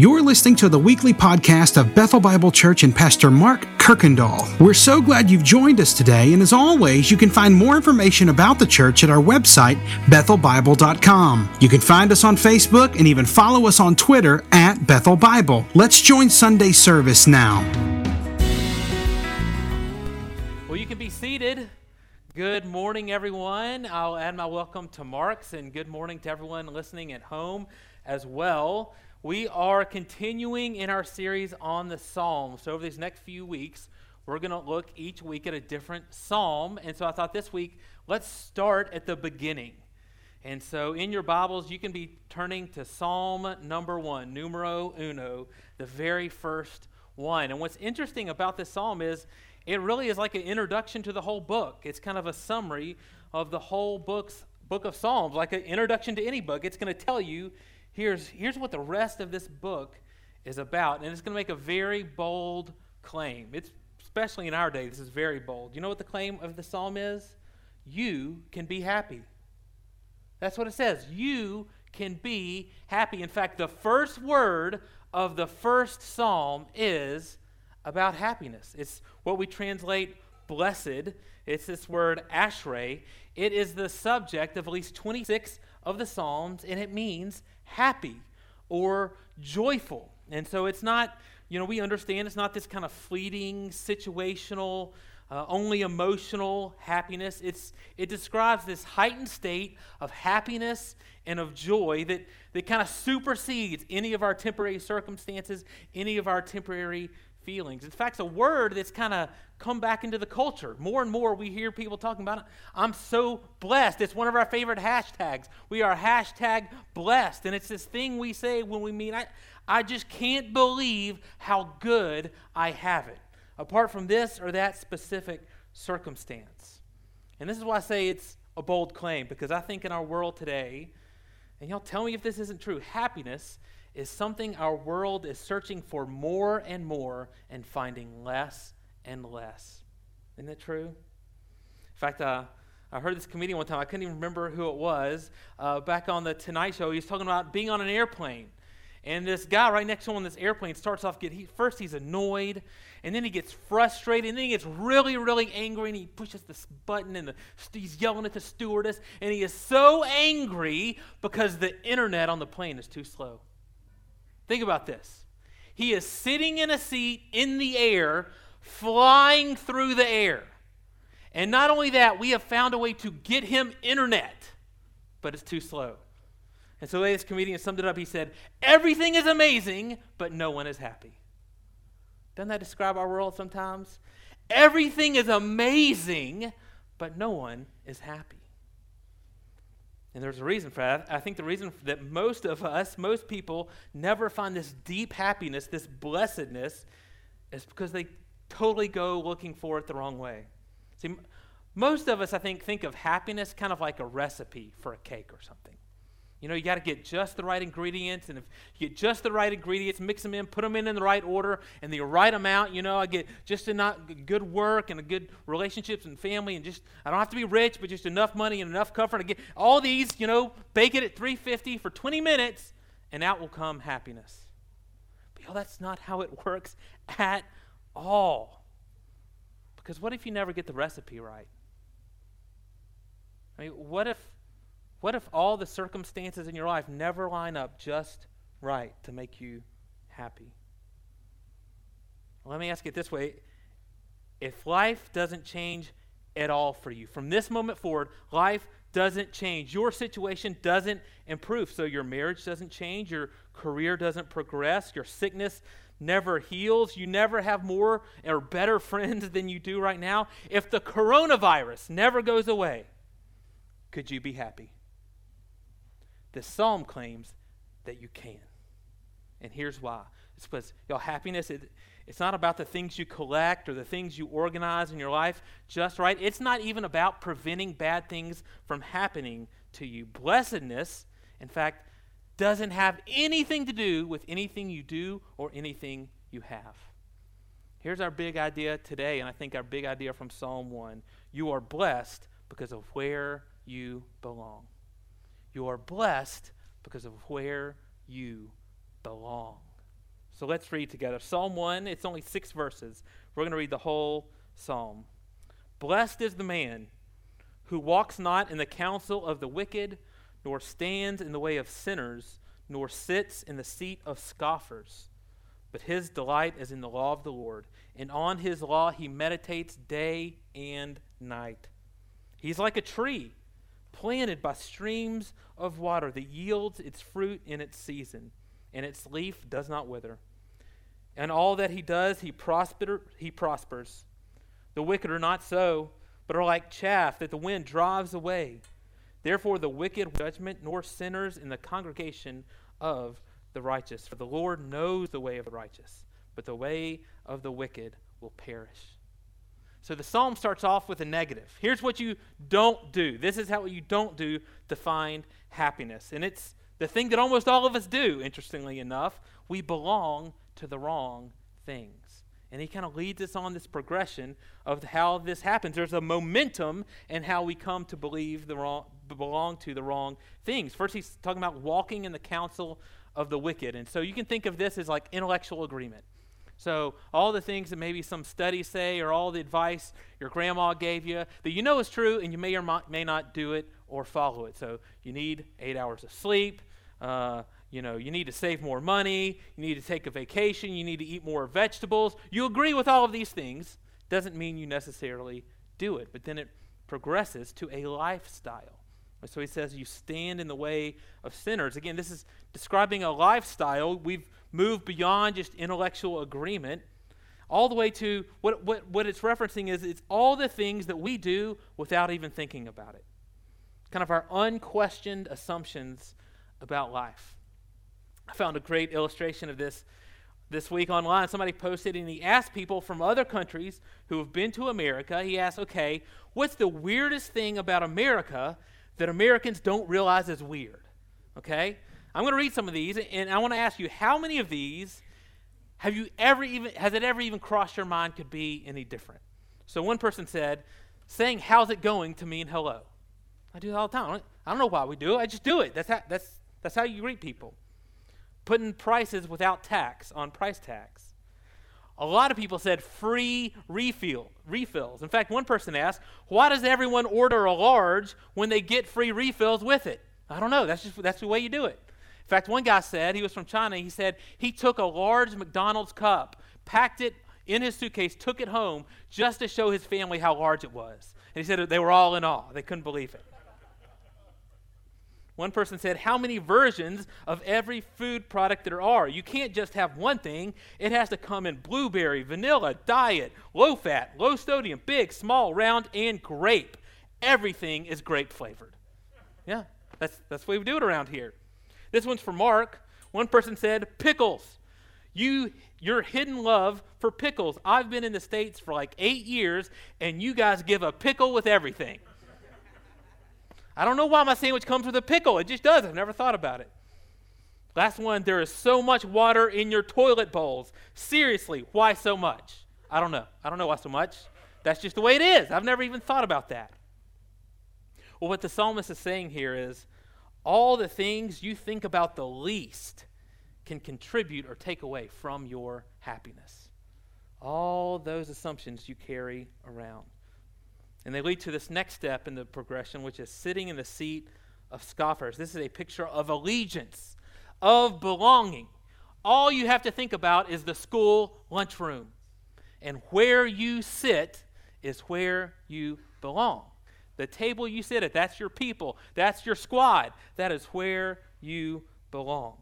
You're listening to the weekly podcast of Bethel Bible Church and Pastor Mark Kirkendall. We're so glad you've joined us today, and as always, you can find more information about the church at our website, bethelbible.com. You can find us on Facebook and even follow us on Twitter at Bethel Bible. Let's join Sunday service now. Well, you can be seated. Good morning, everyone. I'll add my welcome to Mark's, and good morning to everyone listening at home as well. We are continuing in our series on the Psalms. So, over these next few weeks, we're going to look each week at a different psalm. And so, I thought this week, let's start at the beginning. And so, in your Bibles, you can be turning to Psalm number one, numero uno, the very first one. And what's interesting about this psalm is it really is like an introduction to the whole book. It's kind of a summary of the whole book's book of Psalms, like an introduction to any book. It's going to tell you here's, here's what the rest of this book is about. And it's going to make a very bold claim. It's especially in our day, this is very bold. You know what the claim of the psalm is? You can be happy. That's what it says. You can be happy. In fact, the first word of the first psalm is about happiness. It's what we translate blessed. It's this word ashrei. It is the subject of at least 26 of the Psalms, and it means happy or joyful. And so it's not, you know, we understand it's not this kind of fleeting, situational, uh, only emotional happiness. It's, it describes this heightened state of happiness and of joy that, that kind of supersedes any of our temporary circumstances, any of our temporary feelings. In fact, it's a word that's kind of come back into the culture. More and more we hear people talking about it. I'm so blessed. It's one of our favorite hashtags. We are hashtag blessed. And it's this thing we say when we mean, I, I just can't believe how good I have it, apart from this or that specific circumstance. And this is why I say it's a bold claim, because I think in our world today, and y'all tell me if this isn't true, happiness is something our world is searching for more and more and finding less and less. Isn't that true? In fact, uh, I heard this comedian one time, I couldn't even remember who it was, uh, back on the Tonight Show. He was talking about being on an airplane. And this guy right next to him on this airplane starts off, get, he, first he's annoyed, and then he gets frustrated, and then he gets really, really angry, and he pushes this button, and the, he's yelling at the stewardess, and he is so angry because the internet on the plane is too slow. Think about this. He is sitting in a seat in the air, flying through the air. And not only that, we have found a way to get him internet, but it's too slow. And so the way this comedian summed it up, he said, Everything is amazing, but no one is happy. Doesn't that describe our world sometimes? Everything is amazing, but no one is happy. And there's a reason for that. I think the reason that most of us, most people, never find this deep happiness, this blessedness, is because they totally go looking for it the wrong way. See, most of us, I think, think of happiness kind of like a recipe for a cake or something. You know, you got to get just the right ingredients, and if you get just the right ingredients, mix them in, put them in in the right order and the right amount. You know, I get just enough good work and a good relationships and family, and just I don't have to be rich, but just enough money and enough comfort. I get all these. You know, bake it at 350 for 20 minutes, and out will come happiness. But know, that's not how it works at all. Because what if you never get the recipe right? I mean, what if what if all the circumstances in your life never line up just right to make you happy? Let me ask it this way if life doesn't change at all for you, from this moment forward, life doesn't change. Your situation doesn't improve. So your marriage doesn't change, your career doesn't progress, your sickness never heals, you never have more or better friends than you do right now. If the coronavirus never goes away, could you be happy? The psalm claims that you can. And here's why. It's because your happiness, it, it's not about the things you collect or the things you organize in your life just right. It's not even about preventing bad things from happening to you. Blessedness, in fact, doesn't have anything to do with anything you do or anything you have. Here's our big idea today, and I think our big idea from Psalm 1. You are blessed because of where you belong. You are blessed because of where you belong. So let's read together. Psalm 1, it's only six verses. We're going to read the whole psalm. Blessed is the man who walks not in the counsel of the wicked, nor stands in the way of sinners, nor sits in the seat of scoffers. But his delight is in the law of the Lord, and on his law he meditates day and night. He's like a tree planted by streams of water that yields its fruit in its season, and its leaf does not wither. And all that he does, he, prosper, he prospers. The wicked are not so, but are like chaff that the wind drives away. Therefore, the wicked judgment, nor sinners in the congregation of the righteous. For the Lord knows the way of the righteous, but the way of the wicked will perish. So the psalm starts off with a negative. Here's what you don't do. This is how you don't do to find happiness. And it's the thing that almost all of us do, interestingly enough. We belong to the wrong things. And he kind of leads us on this progression of how this happens. There's a momentum in how we come to believe the wrong, belong to the wrong things. First, he's talking about walking in the counsel of the wicked. And so you can think of this as like intellectual agreement. So, all the things that maybe some studies say, or all the advice your grandma gave you that you know is true, and you may or may not do it or follow it. So, you need eight hours of sleep. Uh, you know, you need to save more money. You need to take a vacation. You need to eat more vegetables. You agree with all of these things. Doesn't mean you necessarily do it, but then it progresses to a lifestyle. So he says, You stand in the way of sinners. Again, this is describing a lifestyle. We've moved beyond just intellectual agreement all the way to what, what, what it's referencing is it's all the things that we do without even thinking about it. Kind of our unquestioned assumptions about life. I found a great illustration of this this week online. Somebody posted and he asked people from other countries who have been to America, he asked, okay, what's the weirdest thing about America that Americans don't realize is weird. Okay? I'm going to read some of these, and I want to ask you how many of these have you ever even, has it ever even crossed your mind could be any different? So one person said, saying, How's it going to mean hello. I do it all the time. I don't know why we do it. I just do it. That's how, that's, that's how you greet people. Putting prices without tax on price tags. A lot of people said free refill, refills. In fact, one person asked, why does everyone order a large when they get free refills with it? I don't know. That's just that's the way you do it. In fact, one guy said, he was from China, he said he took a large McDonald's cup, packed it in his suitcase, took it home just to show his family how large it was. And he said they were all in awe. They couldn't believe it. One person said, How many versions of every food product there are? You can't just have one thing. It has to come in blueberry, vanilla, diet, low fat, low sodium, big, small, round, and grape. Everything is grape flavored. Yeah, that's, that's the way we do it around here. This one's for Mark. One person said, Pickles. You, your hidden love for pickles. I've been in the States for like eight years, and you guys give a pickle with everything. I don't know why my sandwich comes with a pickle. It just does. I've never thought about it. Last one, there is so much water in your toilet bowls. Seriously, why so much? I don't know. I don't know why so much. That's just the way it is. I've never even thought about that. Well, what the psalmist is saying here is all the things you think about the least can contribute or take away from your happiness. All those assumptions you carry around. And they lead to this next step in the progression, which is sitting in the seat of scoffers. This is a picture of allegiance, of belonging. All you have to think about is the school lunchroom. And where you sit is where you belong. The table you sit at, that's your people, that's your squad, that is where you belong.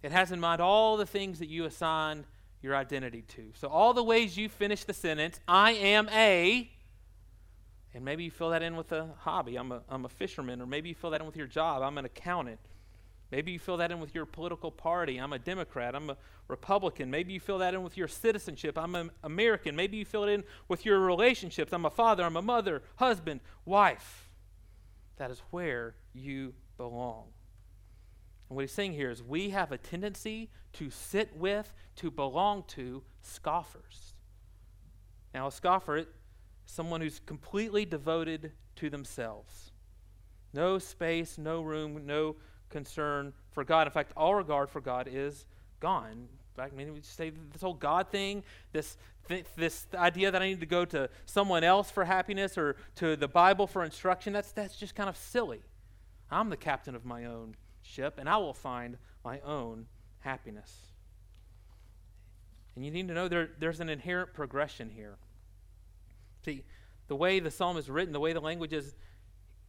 It has in mind all the things that you assign your identity to. So, all the ways you finish the sentence, I am a, and maybe you fill that in with a hobby. I'm a, I'm a fisherman. Or maybe you fill that in with your job. I'm an accountant. Maybe you fill that in with your political party. I'm a Democrat. I'm a Republican. Maybe you fill that in with your citizenship. I'm an American. Maybe you fill it in with your relationships. I'm a father. I'm a mother, husband, wife. That is where you belong. And what he's saying here is we have a tendency to sit with, to belong to scoffers. Now, a scoffer, is someone who's completely devoted to themselves. No space, no room, no concern for God. In fact, all regard for God is gone. In fact, mean, we say this whole God thing, this th- this idea that I need to go to someone else for happiness or to the Bible for instruction. That's that's just kind of silly. I'm the captain of my own ship, and I will find my own happiness. And you need to know there, there's an inherent progression here. See, the way the psalm is written, the way the language is,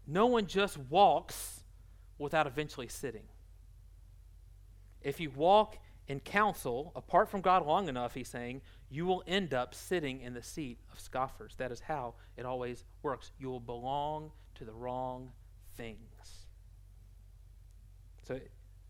no one just walks without eventually sitting. If you walk in counsel apart from God long enough, he's saying, you will end up sitting in the seat of scoffers. That is how it always works. You will belong to the wrong things. So,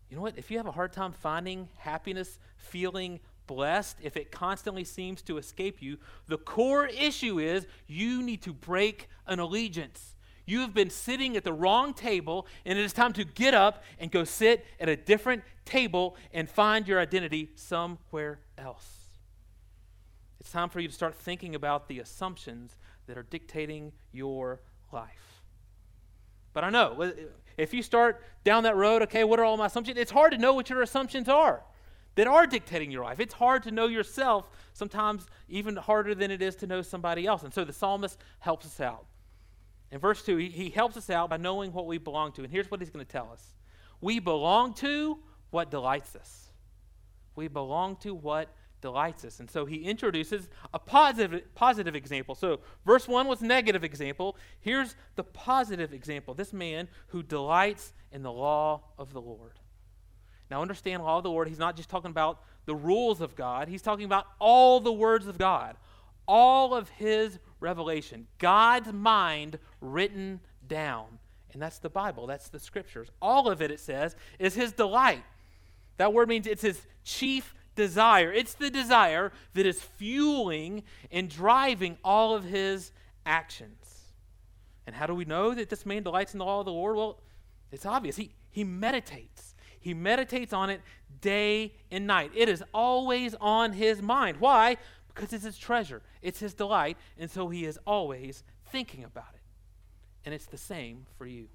you know what? If you have a hard time finding happiness, feeling blessed, if it constantly seems to escape you, the core issue is you need to break an allegiance. You have been sitting at the wrong table, and it is time to get up and go sit at a different table and find your identity somewhere else. It's time for you to start thinking about the assumptions that are dictating your life. But I know, uh, if you start down that road, okay, what are all my assumptions? It's hard to know what your assumptions are that are dictating your life. It's hard to know yourself, sometimes even harder than it is to know somebody else. And so the psalmist helps us out. In verse 2, he, he helps us out by knowing what we belong to. And here's what he's going to tell us We belong to what delights us. We belong to what delights us. And so he introduces a positive, positive example. So verse 1 was negative example. Here's the positive example. This man who delights in the law of the Lord. Now understand law of the Lord, he's not just talking about the rules of God, he's talking about all the words of God, all of his revelation, God's mind written down. And that's the Bible, that's the scriptures. All of it, it says, is his delight. That word means it's his chief desire. It's the desire that is fueling and driving all of his actions. And how do we know that this man delights in the law of the Lord? Well, it's obvious. He, he meditates. He meditates on it day and night. It is always on his mind. Why? Because it's his treasure, it's his delight, and so he is always thinking about it. And it's the same for you.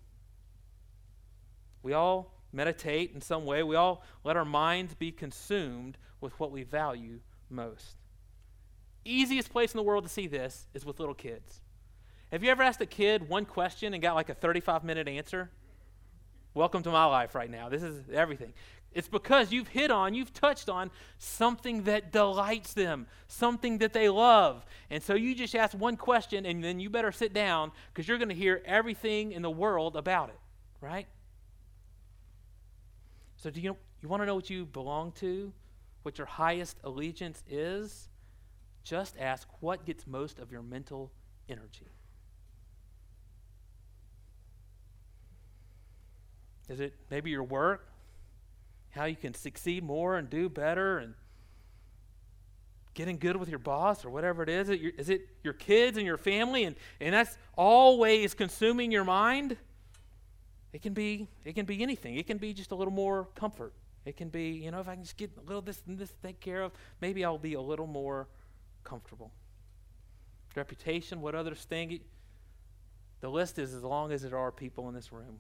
We all meditate in some way, we all let our minds be consumed with what we value most. Easiest place in the world to see this is with little kids. Have you ever asked a kid one question and got like a 35 minute answer? Welcome to my life right now. This is everything. It's because you've hit on, you've touched on something that delights them, something that they love. And so you just ask one question and then you better sit down because you're going to hear everything in the world about it, right? So do you you want to know what you belong to? What your highest allegiance is? Just ask what gets most of your mental energy. Is it maybe your work? How you can succeed more and do better and getting good with your boss or whatever it is? Is it your, kids and your family and, and that's always consuming your mind? It can be it can be anything. It can be just a little more comfort. It can be, you know, if I can just get a little this and this take care of, maybe I'll be a little more comfortable. Reputation, what others think. The list is as long as there are people in this room.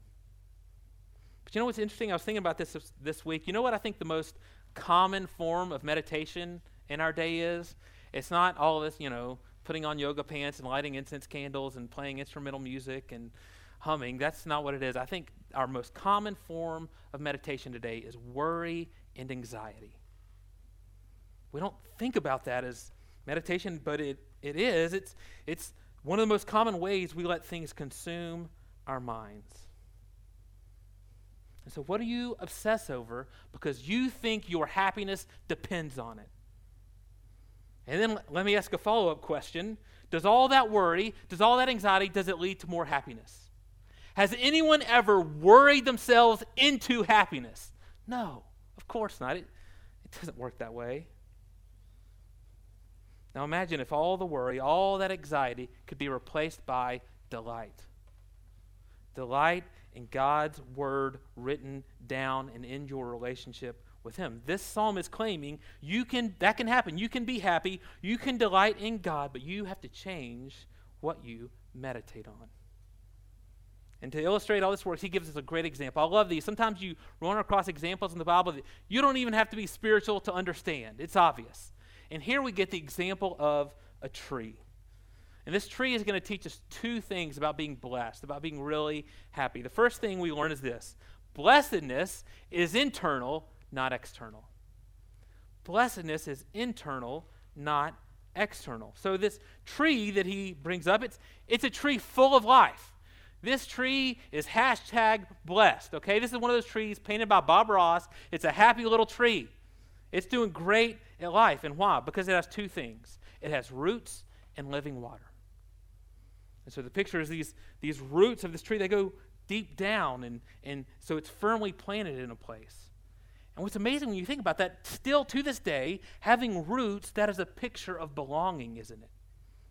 But you know what's interesting? I was thinking about this this week. You know what I think the most common form of meditation in our day is? It's not all this, you know, putting on yoga pants and lighting incense candles and playing instrumental music and humming. That's not what it is. I think our most common form of meditation today is worry and anxiety. We don't think about that as meditation, but it, it is. It's, it's one of the most common ways we let things consume our minds. And so, what do you obsess over because you think your happiness depends on it? And then let me ask a follow up question Does all that worry, does all that anxiety, does it lead to more happiness? Has anyone ever worried themselves into happiness? No, of course not. It, it doesn't work that way. Now imagine if all the worry, all that anxiety could be replaced by delight. Delight in God's word written down and in your relationship with him. This psalm is claiming you can that can happen. You can be happy, you can delight in God, but you have to change what you meditate on. And to illustrate all this works, he gives us a great example. I love these. Sometimes you run across examples in the Bible that you don't even have to be spiritual to understand. It's obvious. And here we get the example of a tree. And this tree is going to teach us two things about being blessed, about being really happy. The first thing we learn is this blessedness is internal, not external. Blessedness is internal, not external. So this tree that he brings up, it's, it's a tree full of life. This tree is hashtag blessed, okay? This is one of those trees painted by Bob Ross. It's a happy little tree. It's doing great in life. And why? Because it has two things it has roots and living water. And so the picture is these, these roots of this tree, they go deep down, and, and so it's firmly planted in a place. And what's amazing when you think about that, still to this day, having roots, that is a picture of belonging, isn't it?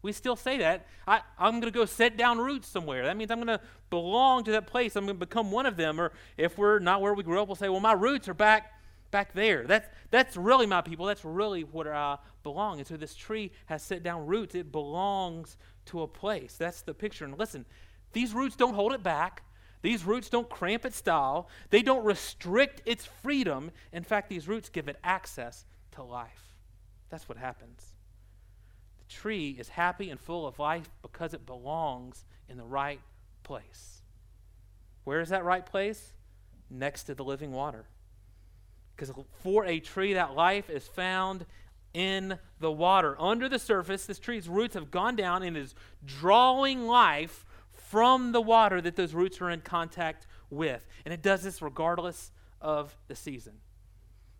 We still say that. I, I'm going to go set down roots somewhere. That means I'm going to belong to that place. I'm going to become one of them. Or if we're not where we grew up, we'll say, well, my roots are back back there. That's, that's really my people. That's really where I belong. And so this tree has set down roots. It belongs to a place. That's the picture. And listen, these roots don't hold it back. These roots don't cramp its style. They don't restrict its freedom. In fact, these roots give it access to life. That's what happens The tree is happy and full of life because it belongs in the right place. Where is that right place? Next to the living water. Because for a tree, that life is found in the water. Under the surface, this tree's roots have gone down and is drawing life from the water that those roots are in contact with. And it does this regardless of the season.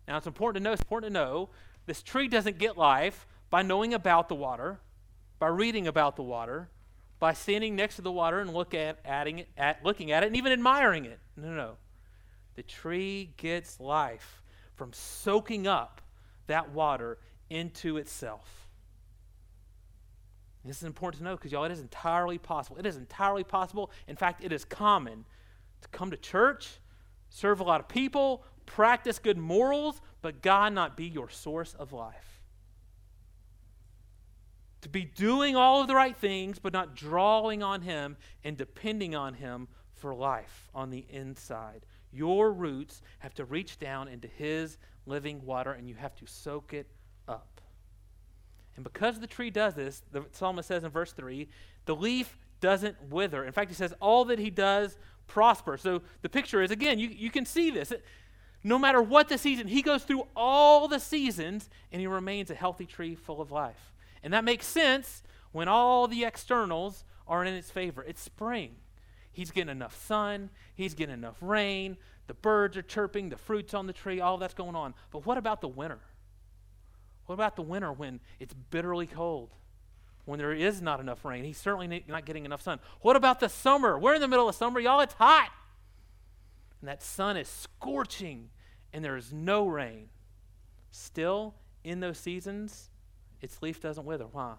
Now, it's important to know, it's important to know this tree doesn't get life by knowing about the water, by reading about the water, by standing next to the water and look at, adding it, at looking at it and even admiring it. No, no, no. The tree gets life from soaking up that water into itself. And this is important to know because, y'all, it is entirely possible. It is entirely possible. In fact, it is common to come to church, serve a lot of people, practice good morals, but God not be your source of life to be doing all of the right things, but not drawing on Him and depending on Him for life on the inside. Your roots have to reach down into His living water, and you have to soak it up. And because the tree does this, the psalmist says in verse 3, the leaf doesn't wither. In fact, he says, all that he does prosper. So the picture is, again, you, you can see this. No matter what the season, he goes through all the seasons and he remains a healthy tree full of life. And that makes sense when all the externals are in its favor. It's spring. He's getting enough sun, he's getting enough rain, the birds are chirping, the fruit's on the tree, all that's going on. But what about the winter? What about the winter when it's bitterly cold? When there is not enough rain? He's certainly not getting enough sun. What about the summer? We're in the middle of summer, y'all. It's hot. And that sun is scorching, and there is no rain. Still, in those seasons, its leaf doesn't wither. Why?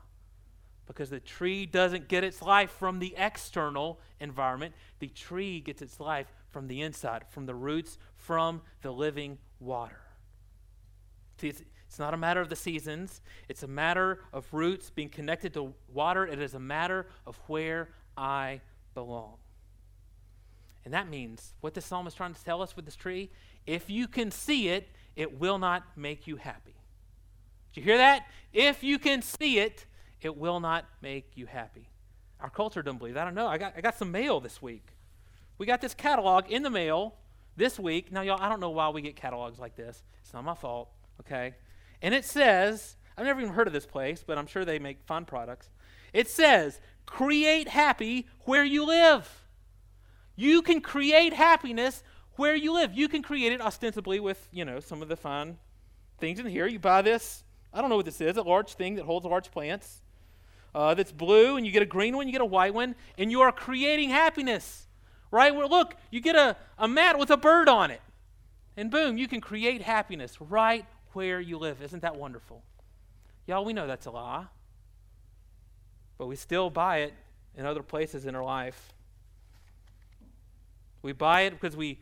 Because the tree doesn't get its life from the external environment. The tree gets its life from the inside, from the roots, from the living water. See, it's, not a matter of the seasons, it's a matter of roots being connected to water. It is a matter of where I belong. And that means what the psalm is trying to tell us with this tree if you can see it, it will not make you happy. Did you hear that? If you can see it, it will not make you happy. Our culture doesn't believe that. I don't know. I got, I got some mail this week. We got this catalog in the mail this week. Now, y'all, I don't know why we get catalogs like this. It's not my fault, okay? And it says, I've never even heard of this place, but I'm sure they make fun products. It says, create happy where you live. You can create happiness where you live. You can create it ostensibly with, you know, some of the fun things in here. You buy this I don't know what this is, a large thing that holds large plants. Uh, that's blue, and you get a green one, you get a white one, and you are creating happiness. Right? Well, look, you get a, a mat with a bird on it, and boom, you can create happiness right where you live. Isn't that wonderful? Y'all, we know that's a lie, but we still buy it in other places in our life. We buy it because we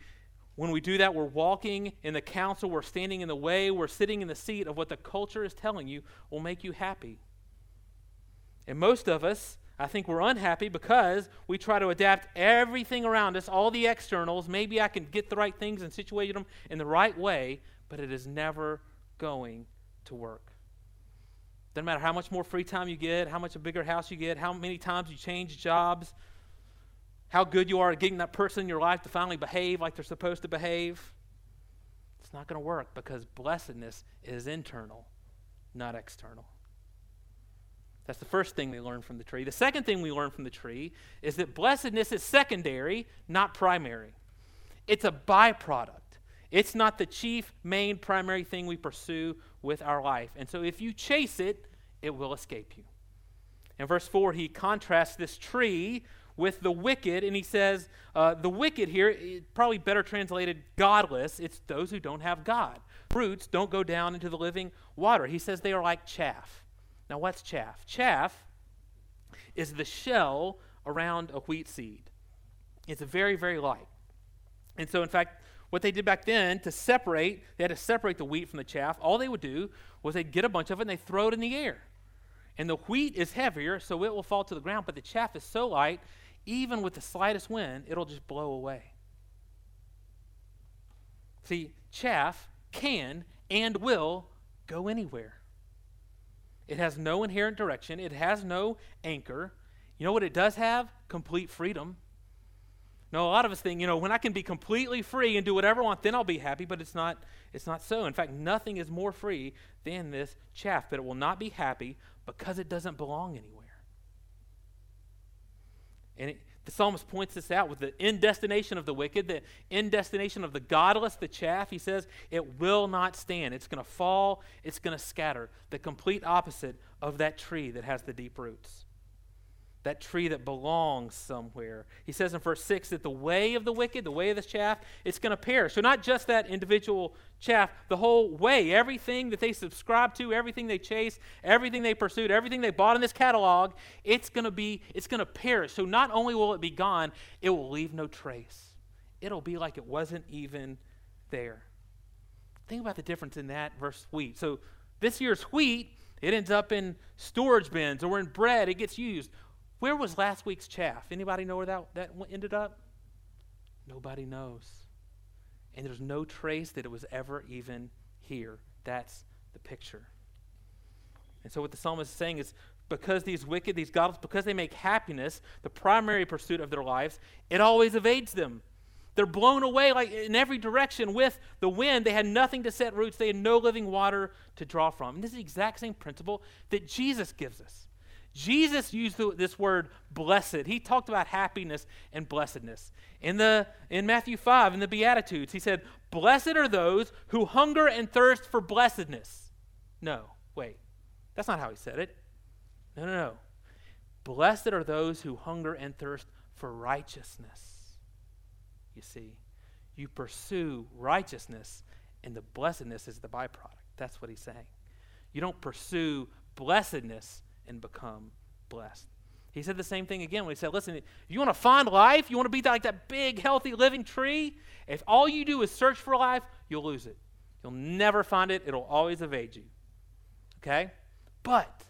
when we do that, we're walking in the counsel, we're standing in the way, we're sitting in the seat of what the culture is telling you will make you happy. And most of us, I think we're unhappy because we try to adapt everything around us, all the externals. Maybe I can get the right things and situate them in the right way, but it is never going to work. Doesn't matter how much more free time you get, how much a bigger house you get, how many times you change jobs, how good you are at getting that person in your life to finally behave like they're supposed to behave. It's not going to work because blessedness is internal, not external. That's the first thing we learn from the tree. The second thing we learn from the tree is that blessedness is secondary, not primary. It's a byproduct. It's not the chief, main, primary thing we pursue with our life. And so if you chase it, it will escape you. In verse 4, he contrasts this tree with the wicked, and he says, uh, the wicked here, probably better translated godless, it's those who don't have God. Roots don't go down into the living water. He says they are like chaff. Now, what's chaff? Chaff is the shell around a wheat seed. It's very, very light. And so, in fact, what they did back then to separate, they had to separate the wheat from the chaff. All they would do was they'd get a bunch of it and they'd throw it in the air. And the wheat is heavier, so it will fall to the ground, but the chaff is so light, even with the slightest wind, it'll just blow away. See, chaff can and will go anywhere. It has no inherent direction, it has no anchor. You know what it does have? Complete freedom. No, a lot of us think, you know, when I can be completely free and do whatever I want, then I'll be happy, but it's not it's not so. In fact, nothing is more free than this chaff, but it will not be happy because it doesn't belong anywhere. And it, the psalmist points this out with the end destination of the wicked, the end destination of the godless, the chaff. He says it will not stand. It's going to fall, it's going to scatter. The complete opposite of that tree that has the deep roots that tree that belongs somewhere. He says in verse 6 that the way of the wicked, the way of the chaff, it's going to perish. So, not just that individual chaff, the whole way, everything that they subscribe to, everything they chase, everything they pursued, everything they bought in this catalog, it's going to be, it's going to perish. So, not only will it be gone, it will leave no trace. It'll be like it wasn't even there. Think about the difference in that versus wheat. So, this year's wheat, it ends up in storage bins or in bread. It gets used. Where was last week's chaff? Anybody know where that, that ended up? Nobody knows. And there's no trace that it was ever even here. That's the picture. And so, what the psalmist is saying is because these wicked, these godless, because they make happiness the primary pursuit of their lives, it always evades them. They're blown away like in every direction with the wind. They had nothing to set roots. They had no living water to draw from. And this is the exact same principle that Jesus gives us. Jesus used this word blessed. He talked about happiness and blessedness. In, the, in Matthew 5, in the Beatitudes, he said, Blessed are those who hunger and thirst for blessedness. No, wait. That's not how he said it. No, no, no. Blessed are those who hunger and thirst for righteousness. You see, you pursue righteousness, and the blessedness is the byproduct. That's what he's saying. You don't pursue blessedness and become blessed. He said the same thing again when he said, Listen, you want to find life? You want to be like that big, healthy, living tree? If all you do is search for life, you'll lose it. You'll never find it, it'll always evade you. Okay? But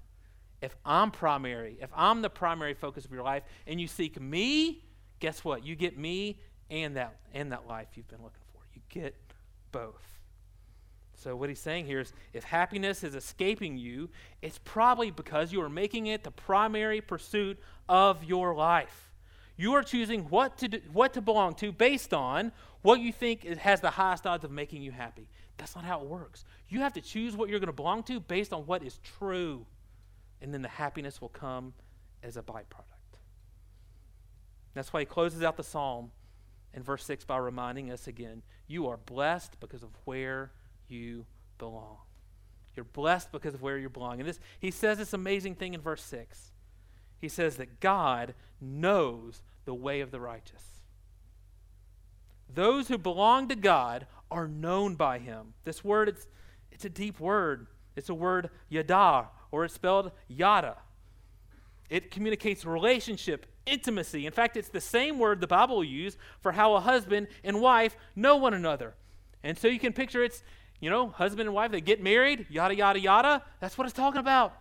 if I'm primary, if I'm the primary focus of your life, and you seek me, guess what? You get me and that and that life you've been looking for. You get both. So, what he's saying here is if happiness is escaping you, it's probably because you are making it the primary pursuit of your life. You are choosing what to, do, what to belong to based on what you think has the highest odds of making you happy. That's not how it works. You have to choose what you're going to belong to based on what is true, and then the happiness will come as a byproduct. That's why he closes out the psalm in verse 6 by reminding us again you are blessed because of where you belong. You're blessed because of where you belong. And this, he says this amazing thing in verse 6. He says that God knows the way of the righteous. Those who belong to God are known by him. This word, it's, it's a deep word. It's a word yada, or it's spelled yada. It communicates relationship, intimacy. In fact, it's the same word the Bible will use for how a husband and wife know one another. And so you can picture it's you know, husband and wife, they get married, yada, yada, yada. That's what it's talking about.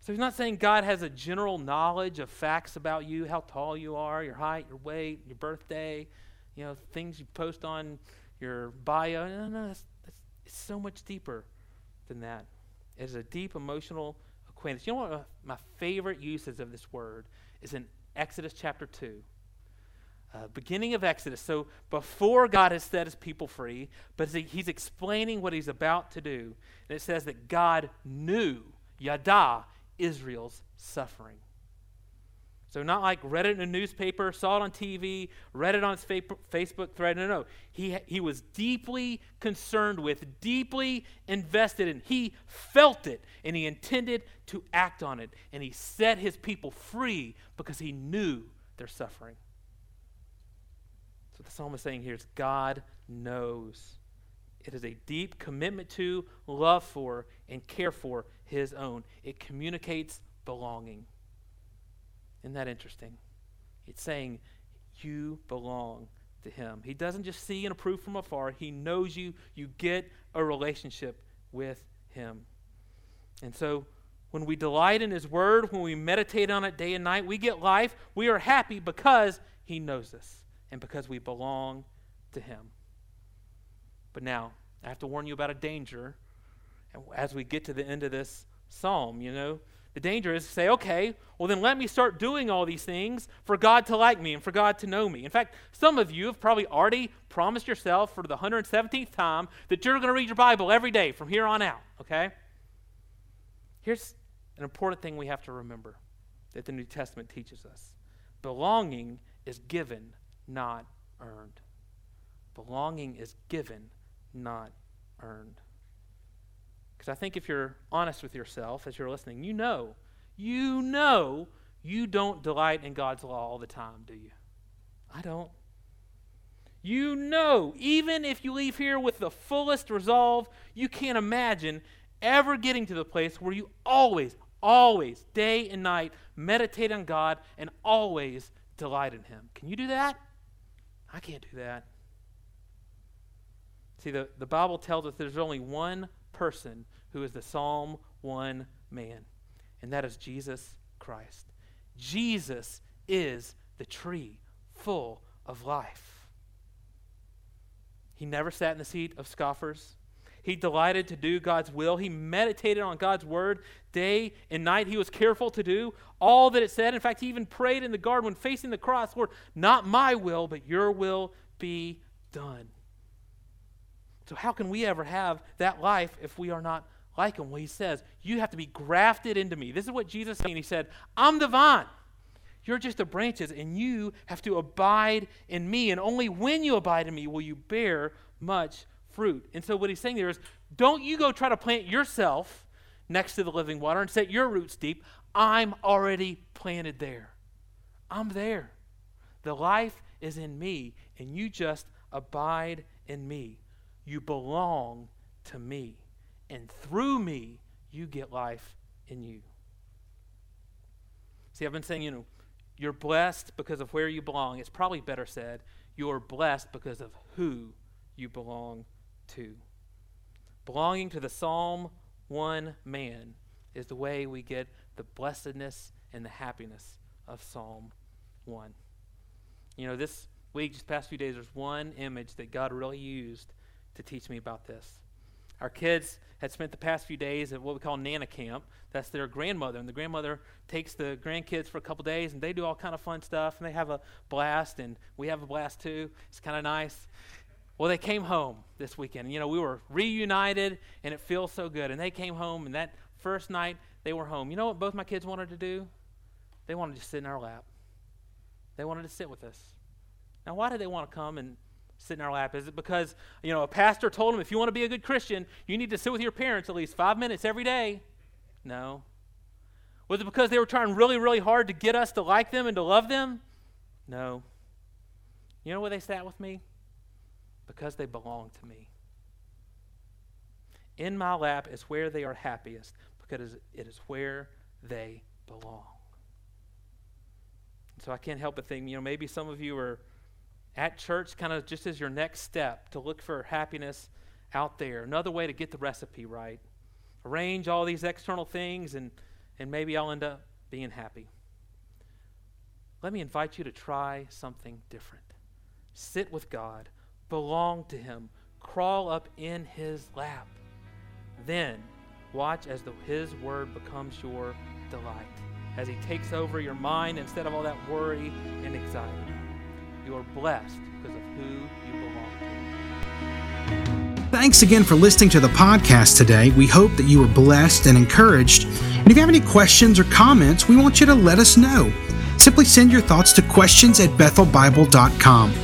So he's not saying God has a general knowledge of facts about you, how tall you are, your height, your weight, your birthday, you know, things you post on your bio. No, no, that's, that's, it's so much deeper than that. It is a deep emotional acquaintance. You know what my favorite uses of this word is in Exodus chapter 2. Uh, beginning of Exodus. So before God has set his people free, but he's explaining what he's about to do. And it says that God knew, Yada, Israel's suffering. So, not like read it in a newspaper, saw it on TV, read it on his Facebook thread. No, no. He, he was deeply concerned with, deeply invested in. He felt it, and he intended to act on it. And he set his people free because he knew their suffering. The psalmist is saying here is God knows. It is a deep commitment to, love for, and care for his own. It communicates belonging. Isn't that interesting? It's saying you belong to him. He doesn't just see and approve from afar, he knows you. You get a relationship with him. And so when we delight in his word, when we meditate on it day and night, we get life. We are happy because he knows us and because we belong to him. But now, I have to warn you about a danger as we get to the end of this psalm, you know. The danger is to say, okay, well, then let me start doing all these things for God to like me and for God to know me. In fact, some of you have probably already promised yourself for the 117th time that you're going to read your Bible every day from here on out, okay? Here's an important thing we have to remember that the New Testament teaches us belonging is given, not earned. Belonging is given, not earned. Because I think if you're honest with yourself as you're listening, you know, you know you don't delight in God's law all the time, do you? I don't. You know, even if you leave here with the fullest resolve, you can't imagine ever getting to the place where you always, always, day and night, meditate on God and always delight in Him. Can you do that? I can't do that. See, the, the Bible tells us there's only one person who is the Psalm 1 man, and that is Jesus Christ. Jesus is the tree full of life. He never sat in the seat of scoffers. He delighted to do God's will. He meditated on God's word day and night. He was careful to do all that it said. In fact, he even prayed in the garden when facing the cross Lord, not my will, but your will be done. So, how can we ever have that life if we are not like him? Well, he says, You have to be grafted into me. This is what Jesus said. He said, I'm the vine. You're just the branches, and you have to abide in me. And only when you abide in me will you bear much fruit. And so, what he's saying there is, Don't you go try to plant yourself next to the living water and set your roots deep. I'm already planted there. I'm there. The life is in me, and you just abide in me. You belong to me. And through me, you get life in you. See, I've been saying, you know, you're blessed because of where you belong. It's probably better said, you're blessed because of who you belong to. Belonging to the Psalm 1 man is the way we get the blessedness and the happiness of Psalm 1. You know, this week, just past few days, there's one image that God really used to teach me about this. Our kids had spent the past few days at what we call Nana Camp. That's their grandmother, and the grandmother takes the grandkids for a couple days, and they do all kind of fun stuff, and they have a blast, and we have a blast too. It's kind of nice. Well, they came home this weekend. You know, we were reunited, and it feels so good. And they came home, and that first night they were home. You know what both my kids wanted to do? They wanted to sit in our lap. They wanted to sit with us. Now, why did they want to come and sit in our lap? Is it because, you know, a pastor told them if you want to be a good Christian, you need to sit with your parents at least five minutes every day? No. Was it because they were trying really, really hard to get us to like them and to love them? No. You know where they sat with me? Because they belong to me. In my lap is where they are happiest because it is where they belong. So I can't help but think, you know, maybe some of you are at church kind of just as your next step to look for happiness out there. Another way to get the recipe right. Arrange all these external things and and maybe I'll end up being happy. Let me invite you to try something different. Sit with God, belong to Him, crawl up in His lap. Then watch as the, His Word becomes your delight, as He takes over your mind instead of all that worry and anxiety. You are blessed because of who you belong to. Thanks again for listening to the podcast today. We hope that you were blessed and encouraged. And if you have any questions or comments, we want you to let us know. Simply send your thoughts to questions at bethelbible.com.